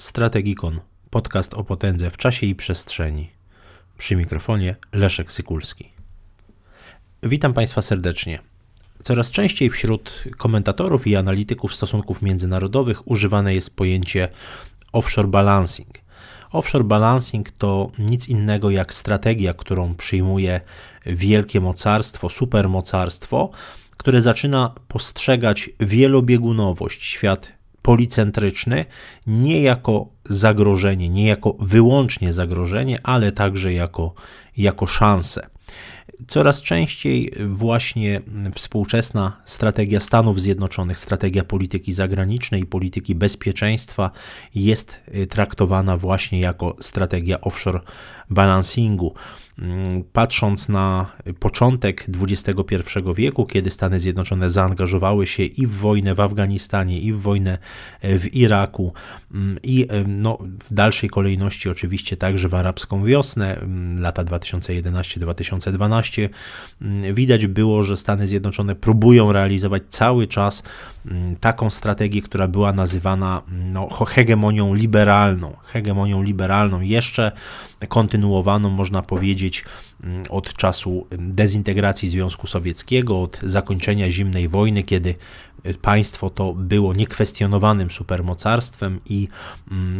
Strategikon, podcast o potędze w czasie i przestrzeni. Przy mikrofonie Leszek Sykulski. Witam Państwa serdecznie. Coraz częściej wśród komentatorów i analityków stosunków międzynarodowych używane jest pojęcie offshore balancing. Offshore balancing to nic innego jak strategia, którą przyjmuje wielkie mocarstwo, supermocarstwo, które zaczyna postrzegać wielobiegunowość, świat policentryczny nie jako zagrożenie, nie jako wyłącznie zagrożenie, ale także jako, jako szansę. Coraz częściej właśnie współczesna strategia Stanów Zjednoczonych, strategia polityki zagranicznej i polityki bezpieczeństwa jest traktowana właśnie jako strategia offshore balancingu. Mm, patrząc na początek XXI wieku, kiedy Stany Zjednoczone zaangażowały się i w wojnę w Afganistanie, i w wojnę e, w Iraku, mm, i e, no, w dalszej kolejności oczywiście także w arabską wiosnę, mm, lata 2011-2012, widać było, że Stany Zjednoczone próbują realizować cały czas taką strategię, która była nazywana no, hegemonią liberalną. Hegemonią liberalną, jeszcze kontynuowaną, można powiedzieć, od czasu dezintegracji Związku Sowieckiego, od zakończenia zimnej wojny, kiedy państwo to było niekwestionowanym supermocarstwem i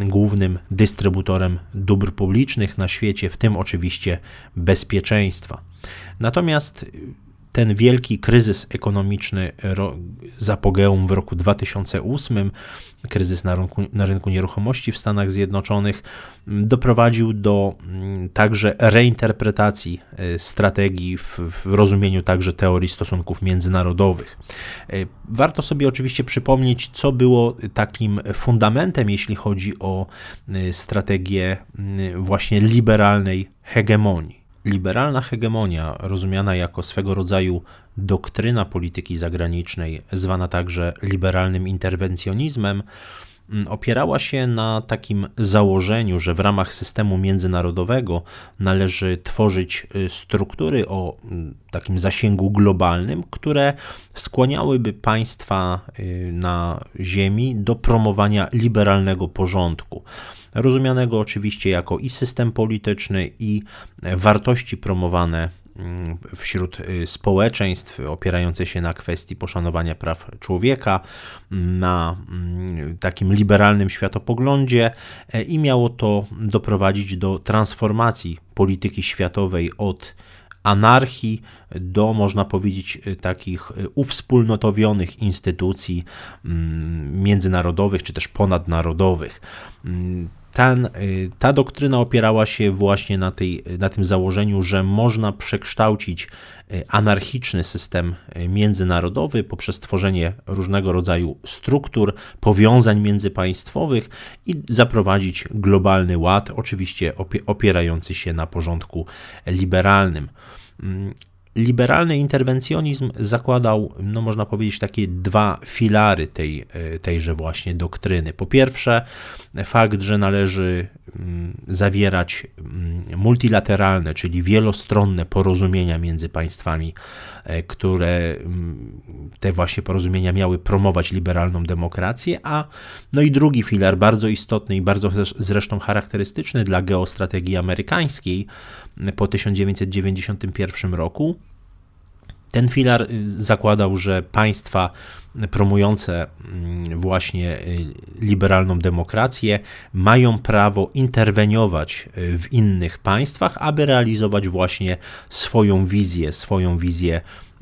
głównym dystrybutorem dóbr publicznych na świecie, w tym oczywiście bezpieczeństwa. Natomiast ten wielki kryzys ekonomiczny z apogeum w roku 2008, kryzys na rynku, na rynku nieruchomości w Stanach Zjednoczonych, doprowadził do także reinterpretacji e, strategii w, w rozumieniu także teorii stosunków międzynarodowych. E, warto sobie oczywiście przypomnieć, co było takim fundamentem, jeśli chodzi o e, strategię właśnie liberalnej hegemonii. Liberalna hegemonia, rozumiana jako swego rodzaju doktryna polityki zagranicznej, zwana także liberalnym interwencjonizmem, mm, opierała się na takim założeniu, że w ramach systemu międzynarodowego należy tworzyć y, struktury o mm, takim zasięgu globalnym, które skłaniałyby państwa y, na Ziemi do promowania liberalnego porządku rozumianego oczywiście jako i system polityczny, i wartości promowane mm, wśród y, społeczeństw opierające się na kwestii poszanowania praw człowieka, na mm, takim liberalnym światopoglądzie e, i miało to doprowadzić do transformacji polityki światowej od anarchii do, można powiedzieć, y, takich y, uwspólnotowionych instytucji mm, międzynarodowych czy też ponadnarodowych ten, y, ta doktryna opierała się właśnie na, tej, na tym założeniu, że można przekształcić y, anarchiczny system y, międzynarodowy poprzez tworzenie różnego rodzaju struktur, powiązań międzypaństwowych i zaprowadzić globalny ład, oczywiście opierający się na porządku liberalnym. Liberalny interwencjonizm zakładał, no można powiedzieć, takie dwa filary tej, e, tejże właśnie doktryny. Po pierwsze, fakt, że należy zawierać mm, multilateralne, czyli wielostronne porozumienia między państwami, e, które mm, te właśnie porozumienia miały promować liberalną demokrację, a no i drugi filar, bardzo istotny i bardzo zresztą charakterystyczny dla geostrategii amerykańskiej po 1991 roku, ten filar y, zakładał, że państwa promujące mm, właśnie y, liberalną demokrację mają prawo interweniować y, w innych państwach, aby realizować właśnie swoją wizję, swoją wizję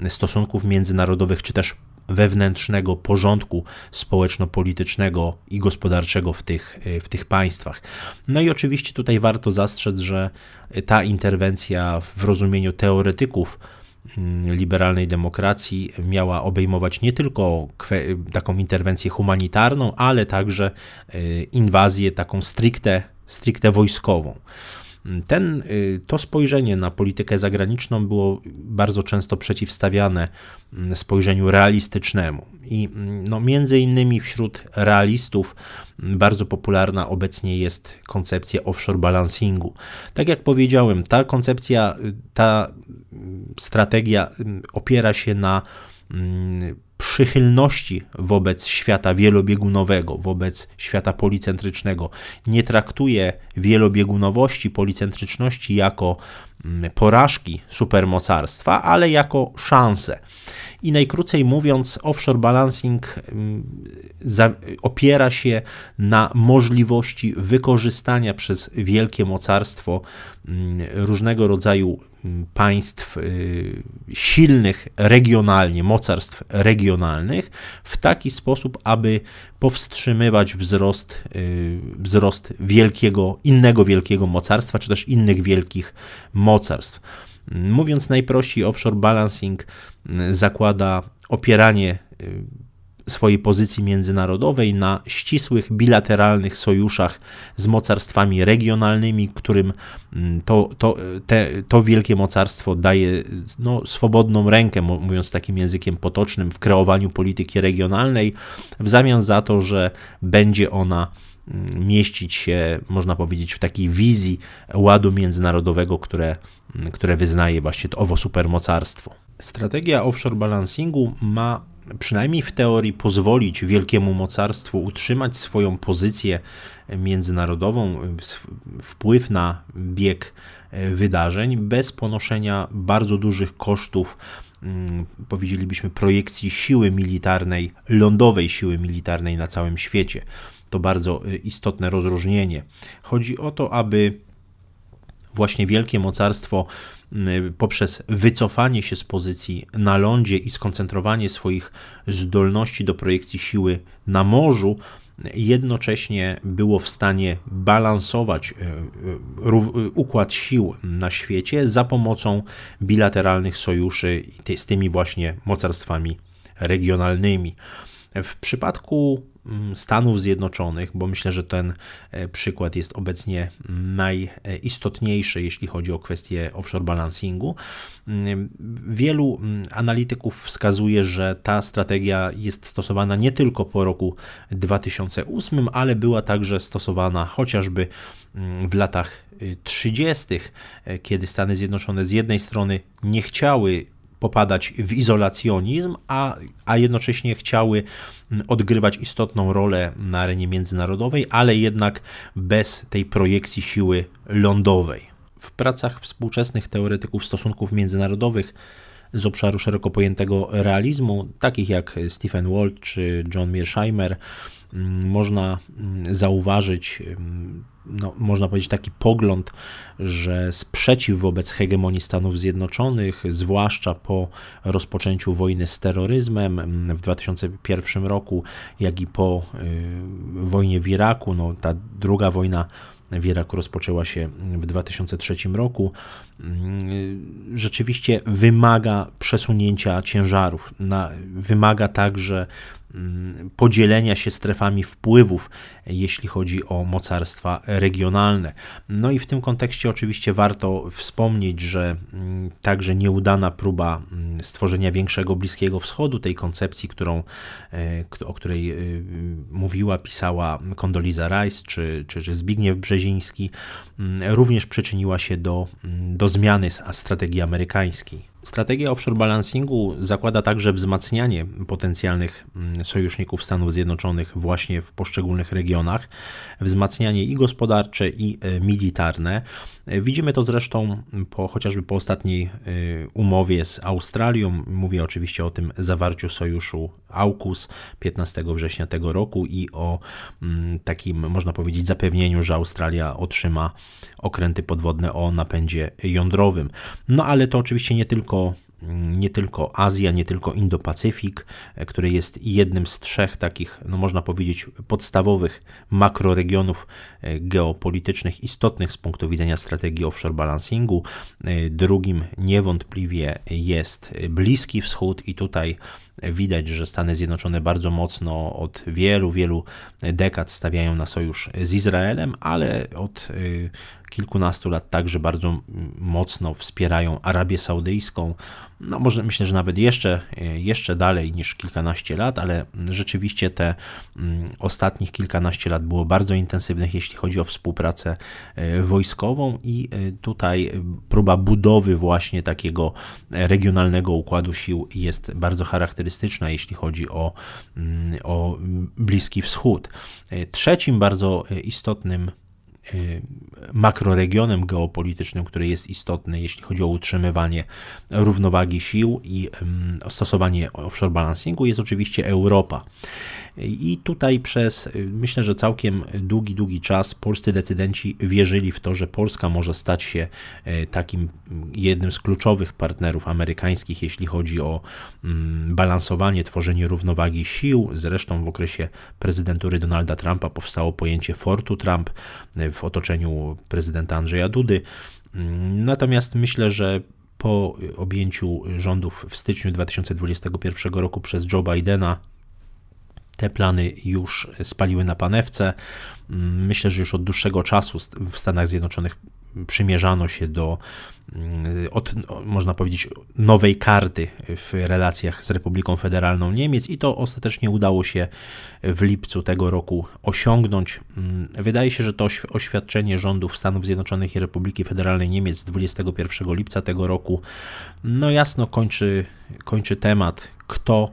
stosunków międzynarodowych, czy też wewnętrznego porządku społeczno-politycznego i gospodarczego w tych, w tych państwach. No i oczywiście tutaj warto zastrzec, że ta interwencja w rozumieniu teoretyków liberalnej demokracji miała obejmować nie tylko taką interwencję humanitarną, ale także y, inwazję taką stricte, stricte wojskową. Ten, y, to spojrzenie na politykę zagraniczną było bardzo często przeciwstawiane mm, spojrzeniu realistycznemu. I mm, no, między innymi wśród realistów mm, bardzo popularna obecnie jest koncepcja offshore balancingu. Tak jak powiedziałem, ta koncepcja, ta strategia opiera się na przychylności wobec świata wielobiegunowego, wobec świata policentrycznego. Nie traktuje wielobiegunowości, policentryczności jako porażki supermocarstwa, ale jako szansę. I najkrócej mówiąc, offshore balancing opiera się na możliwości wykorzystania przez wielkie mocarstwo różnego rodzaju państw y, silnych regionalnie, mocarstw regionalnych, w taki sposób, aby powstrzymywać wzrost, y, wzrost wielkiego, innego wielkiego mocarstwa, czy też innych wielkich mocarstw. Mówiąc najprościej, offshore balancing zakłada opieranie y, swojej pozycji międzynarodowej na ścisłych bilateralnych sojuszach z mocarstwami regionalnymi, którym mm, to, to, te, to wielkie mocarstwo daje no, swobodną rękę, mówiąc takim językiem potocznym, w kreowaniu polityki regionalnej, w zamian za to, że będzie ona mm, mieścić się, można powiedzieć, w takiej wizji ładu międzynarodowego, które, mm, które wyznaje właśnie to owo supermocarstwo. Strategia offshore balancingu ma przynajmniej w teorii pozwolić wielkiemu mocarstwu utrzymać swoją pozycję międzynarodową, wpływ na bieg e, wydarzeń bez ponoszenia bardzo dużych kosztów mm, powiedzielibyśmy projekcji siły militarnej, lądowej siły militarnej na całym świecie. To bardzo e, istotne rozróżnienie. Chodzi o to, aby właśnie wielkie mocarstwo poprzez wycofanie się z pozycji na lądzie i skoncentrowanie swoich zdolności do projekcji siły na morzu, jednocześnie było w stanie balansować e, e, układ sił na świecie za pomocą bilateralnych sojuszy z tymi właśnie mocarstwami regionalnymi. W przypadku Mm, Stanów Zjednoczonych, bo myślę, że ten e, przykład jest obecnie najistotniejszy, jeśli chodzi o kwestię offshore balancingu. Mm, wielu mm, analityków wskazuje, że ta strategia jest stosowana nie tylko po roku 2008, ale była także stosowana chociażby w latach 30., y, e, kiedy Stany Zjednoczone z jednej strony nie chciały popadać w izolacjonizm, a, a jednocześnie chciały mm, odgrywać istotną rolę na arenie międzynarodowej, ale jednak bez tej projekcji siły lądowej. W pracach współczesnych teoretyków stosunków międzynarodowych z obszaru szeroko pojętego realizmu, takich jak Stephen Walt czy John Mearsheimer, można mm, zauważyć no, można powiedzieć, taki pogląd, że sprzeciw wobec hegemonii Stanów Zjednoczonych, zwłaszcza po rozpoczęciu wojny z terroryzmem w 2001 roku, jak i po y, wojnie w Iraku, no, ta druga wojna w Iraku rozpoczęła się w 2003 roku, rzeczywiście wymaga przesunięcia ciężarów, na, wymaga także Mm, podzielenia się strefami wpływów, jeśli chodzi o mocarstwa regionalne. No i w tym kontekście oczywiście warto wspomnieć, że mm, także nieudana próba mm, stworzenia większego Bliskiego Wschodu, tej koncepcji, którą, e, o której e, mówiła, pisała Condoleezza Rice czy, czy, czy Zbigniew Brzeziński, również przyczyniła się do, do zmiany strategii amerykańskiej. Strategia offshore balancingu zakłada także wzmacnianie potencjalnych mm, sojuszników Stanów Zjednoczonych właśnie w poszczególnych regionach, wzmacnianie i gospodarcze, i e, militarne. Widzimy to zresztą po, chociażby po ostatniej e, umowie z Australią. Mówię oczywiście o tym zawarciu sojuszu AUKUS 15 września tego roku i o mm, takim, można powiedzieć, zapewnieniu, że Australia otrzyma okręty podwodne o napędzie jądrowym. No ale to oczywiście nie tylko tylko nie tylko Azja, nie tylko Indo-Pacyfik, który jest jednym z trzech takich, no można powiedzieć, podstawowych makroregionów e, geopolitycznych istotnych z punktu widzenia strategii offshore balancingu. E, drugim niewątpliwie jest Bliski Wschód i tutaj Widać, że Stany Zjednoczone bardzo mocno od wielu, wielu dekad stawiają na sojusz z Izraelem, ale od y, kilkunastu lat także bardzo mocno wspierają Arabię Saudyjską. No może myślę, że nawet jeszcze, jeszcze dalej niż kilkanaście lat, ale rzeczywiście te mm, ostatnich kilkanaście lat było bardzo intensywnych, jeśli chodzi o współpracę e, wojskową i tutaj próba budowy właśnie takiego regionalnego układu sił jest bardzo charakterystyczna, jeśli chodzi o, mm, o Bliski Wschód. E, trzecim bardzo istotnym makroregionem geopolitycznym, który jest istotny, jeśli chodzi o utrzymywanie równowagi sił i stosowanie offshore balancingu, jest oczywiście Europa. I tutaj przez y, myślę, że całkiem długi, długi czas polscy decydenci wierzyli w to, że Polska może stać się y, takim jednym z kluczowych partnerów amerykańskich, jeśli chodzi o balansowanie, tworzenie równowagi sił. Zresztą w okresie prezydentury Donalda Trumpa powstało pojęcie Fortu Trump w otoczeniu prezydenta Andrzeja Dudy. Mm, natomiast myślę, że po objęciu rządów w styczniu 2021 roku przez Joe Bidena te plany już spaliły na panewce. Mm, myślę, że już od dłuższego czasu w Stanach Zjednoczonych przymierzano się do, mm, od, można powiedzieć, nowej karty w relacjach z Republiką Federalną Niemiec i to ostatecznie udało się w lipcu tego roku osiągnąć. Mm, wydaje się, że to oświadczenie rządów Stanów Zjednoczonych i Republiki Federalnej Niemiec z 21 lipca tego roku, no jasno kończy, kończy temat, kto,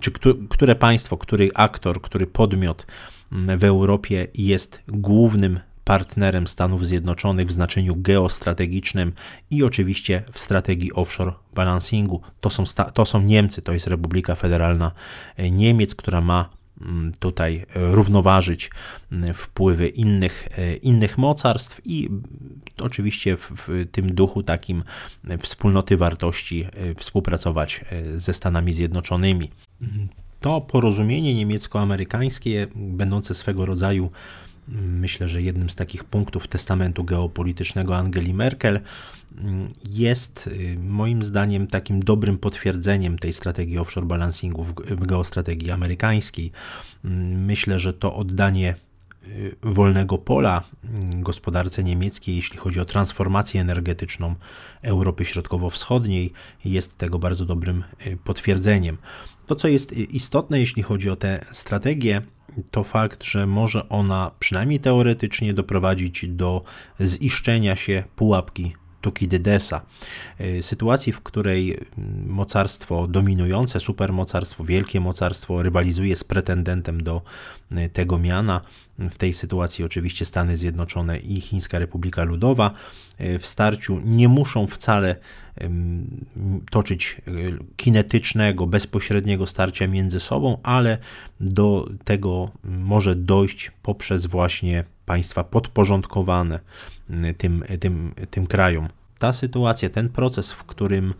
czy które państwo, który aktor, który podmiot mm, w Europie jest głównym partnerem Stanów Zjednoczonych w znaczeniu geostrategicznym i oczywiście w strategii offshore balancingu. To są, to są Niemcy, to jest Republika Federalna e, Niemiec, która ma mm, tutaj równoważyć mm, wpływy innych, e, innych mocarstw i oczywiście w, w, tym duchu takim wspólnoty wartości e, współpracować ze Stanami Zjednoczonymi. To porozumienie niemiecko-amerykańskie, będące swego rodzaju myślę, że jednym z takich punktów testamentu geopolitycznego Angeli Merkel mm, jest y, moim zdaniem takim dobrym potwierdzeniem tej strategii offshore balancingu w geostrategii amerykańskiej. Mm, myślę, że to oddanie wolnego pola mm, gospodarce niemieckiej, jeśli chodzi o transformację energetyczną Europy Środkowo-Wschodniej, jest tego bardzo dobrym y, potwierdzeniem. To, co jest istotne, jeśli chodzi o tę strategię, to fakt, że może ona przynajmniej teoretycznie doprowadzić do ziszczenia się pułapki Tukidydesa. Y, sytuacji, w której mm, mocarstwo dominujące, supermocarstwo, wielkie mocarstwo rywalizuje z pretendentem do y, tego miana, w tej sytuacji oczywiście Stany Zjednoczone i Chińska Republika Ludowa y, w starciu nie muszą wcale toczyć kinetycznego, bezpośredniego starcia między sobą, ale do tego może dojść poprzez właśnie państwa podporządkowane tym, tym, tym krajom. Ta sytuacja, ten proces, w którym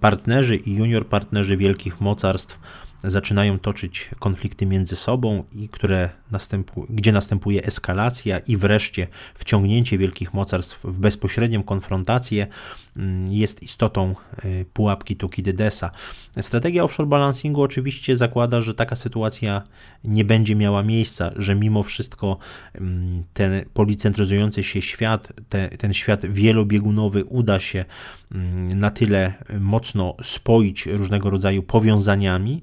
partnerzy i junior partnerzy wielkich mocarstw zaczynają toczyć konflikty między sobą i które następu, gdzie następuje eskalacja i wreszcie wciągnięcie wielkich mocarstw w bezpośrednią konfrontację mm, jest istotą y, pułapki Tukidydesa. Strategia offshore balancingu oczywiście zakłada, że taka sytuacja nie będzie miała miejsca, że mimo wszystko mm, ten policentryzujący się świat, te, ten świat wielobiegunowy uda się mm, na tyle mocno spoić różnego rodzaju powiązaniami,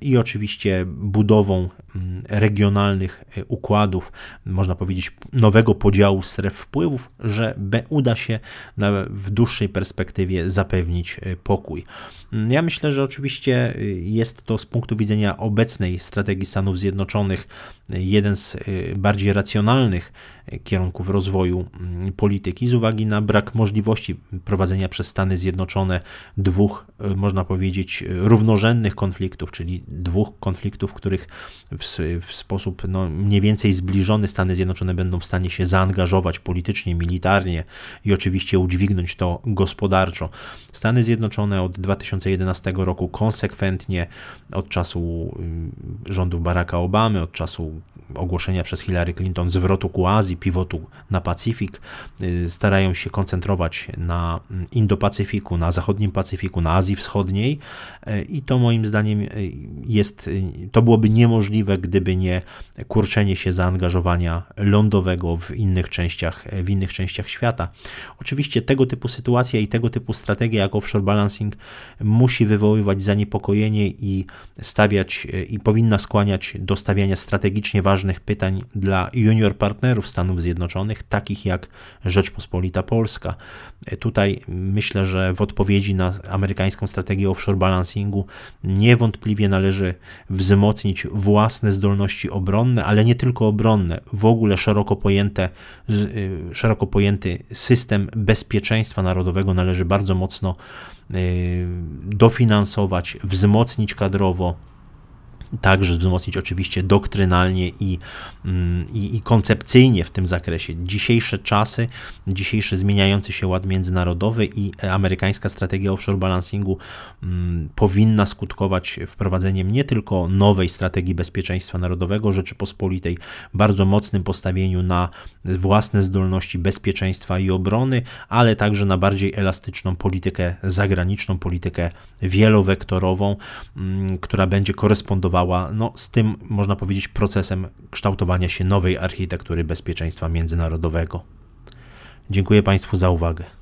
i oczywiście budową mm, regionalnych e, układów, można powiedzieć nowego podziału stref wpływów, że uda się w dłuższej perspektywie zapewnić e, pokój. Mm, ja myślę, że oczywiście e, jest to z punktu widzenia obecnej strategii Stanów Zjednoczonych jeden z bardziej racjonalnych kierunków rozwoju mm, polityki z uwagi na brak możliwości prowadzenia przez Stany Zjednoczone dwóch, można powiedzieć, równorzędnych konfliktów, czyli dwóch konfliktów, w których w, w sposób no, mniej więcej zbliżony Stany Zjednoczone będą w stanie się zaangażować politycznie, militarnie i oczywiście udźwignąć to gospodarczo. Stany Zjednoczone od 2011 roku konsekwentnie od czasu mm, rządów Baracka Obamy, od czasu ogłoszenia przez Hillary Clinton zwrotu ku Azji, pivotu na Pacyfik, y, starają się koncentrować na Indo-Pacyfiku, na zachodnim Pacyfiku, na Azji Wschodniej y, i to moim zdaniem jest, to byłoby niemożliwe, gdyby nie kurczenie się zaangażowania lądowego w innych częściach, w innych częściach świata. Oczywiście tego typu sytuacja i tego typu strategia jak offshore balancing musi wywoływać zaniepokojenie i stawiać i powinna skłaniać do stawiania strategicznie ważnych pytań dla junior partnerów Stanów Zjednoczonych, takich jak Rzeczpospolita Polska. Tutaj myślę, że w odpowiedzi na amerykańską strategię offshore balancingu niewątpliwie należy wzmocnić własne zdolności obronne, ale nie tylko obronne, w ogóle szeroko, pojęte, y, szeroko pojęty system bezpieczeństwa narodowego należy bardzo mocno y, dofinansować, wzmocnić kadrowo także wzmocnić oczywiście doktrynalnie i, mm, i, i, koncepcyjnie w tym zakresie. Dzisiejsze czasy, dzisiejszy zmieniający się ład międzynarodowy i amerykańska strategia offshore balancingu mm, powinna skutkować wprowadzeniem nie tylko nowej strategii bezpieczeństwa narodowego Rzeczypospolitej, bardzo mocnym postawieniu na własne zdolności bezpieczeństwa i obrony, ale także na bardziej elastyczną politykę zagraniczną, politykę wielowektorową, mm, która będzie korespondowała no, z tym, można powiedzieć, procesem kształtowania się nowej architektury bezpieczeństwa międzynarodowego. Dziękuję Państwu za uwagę.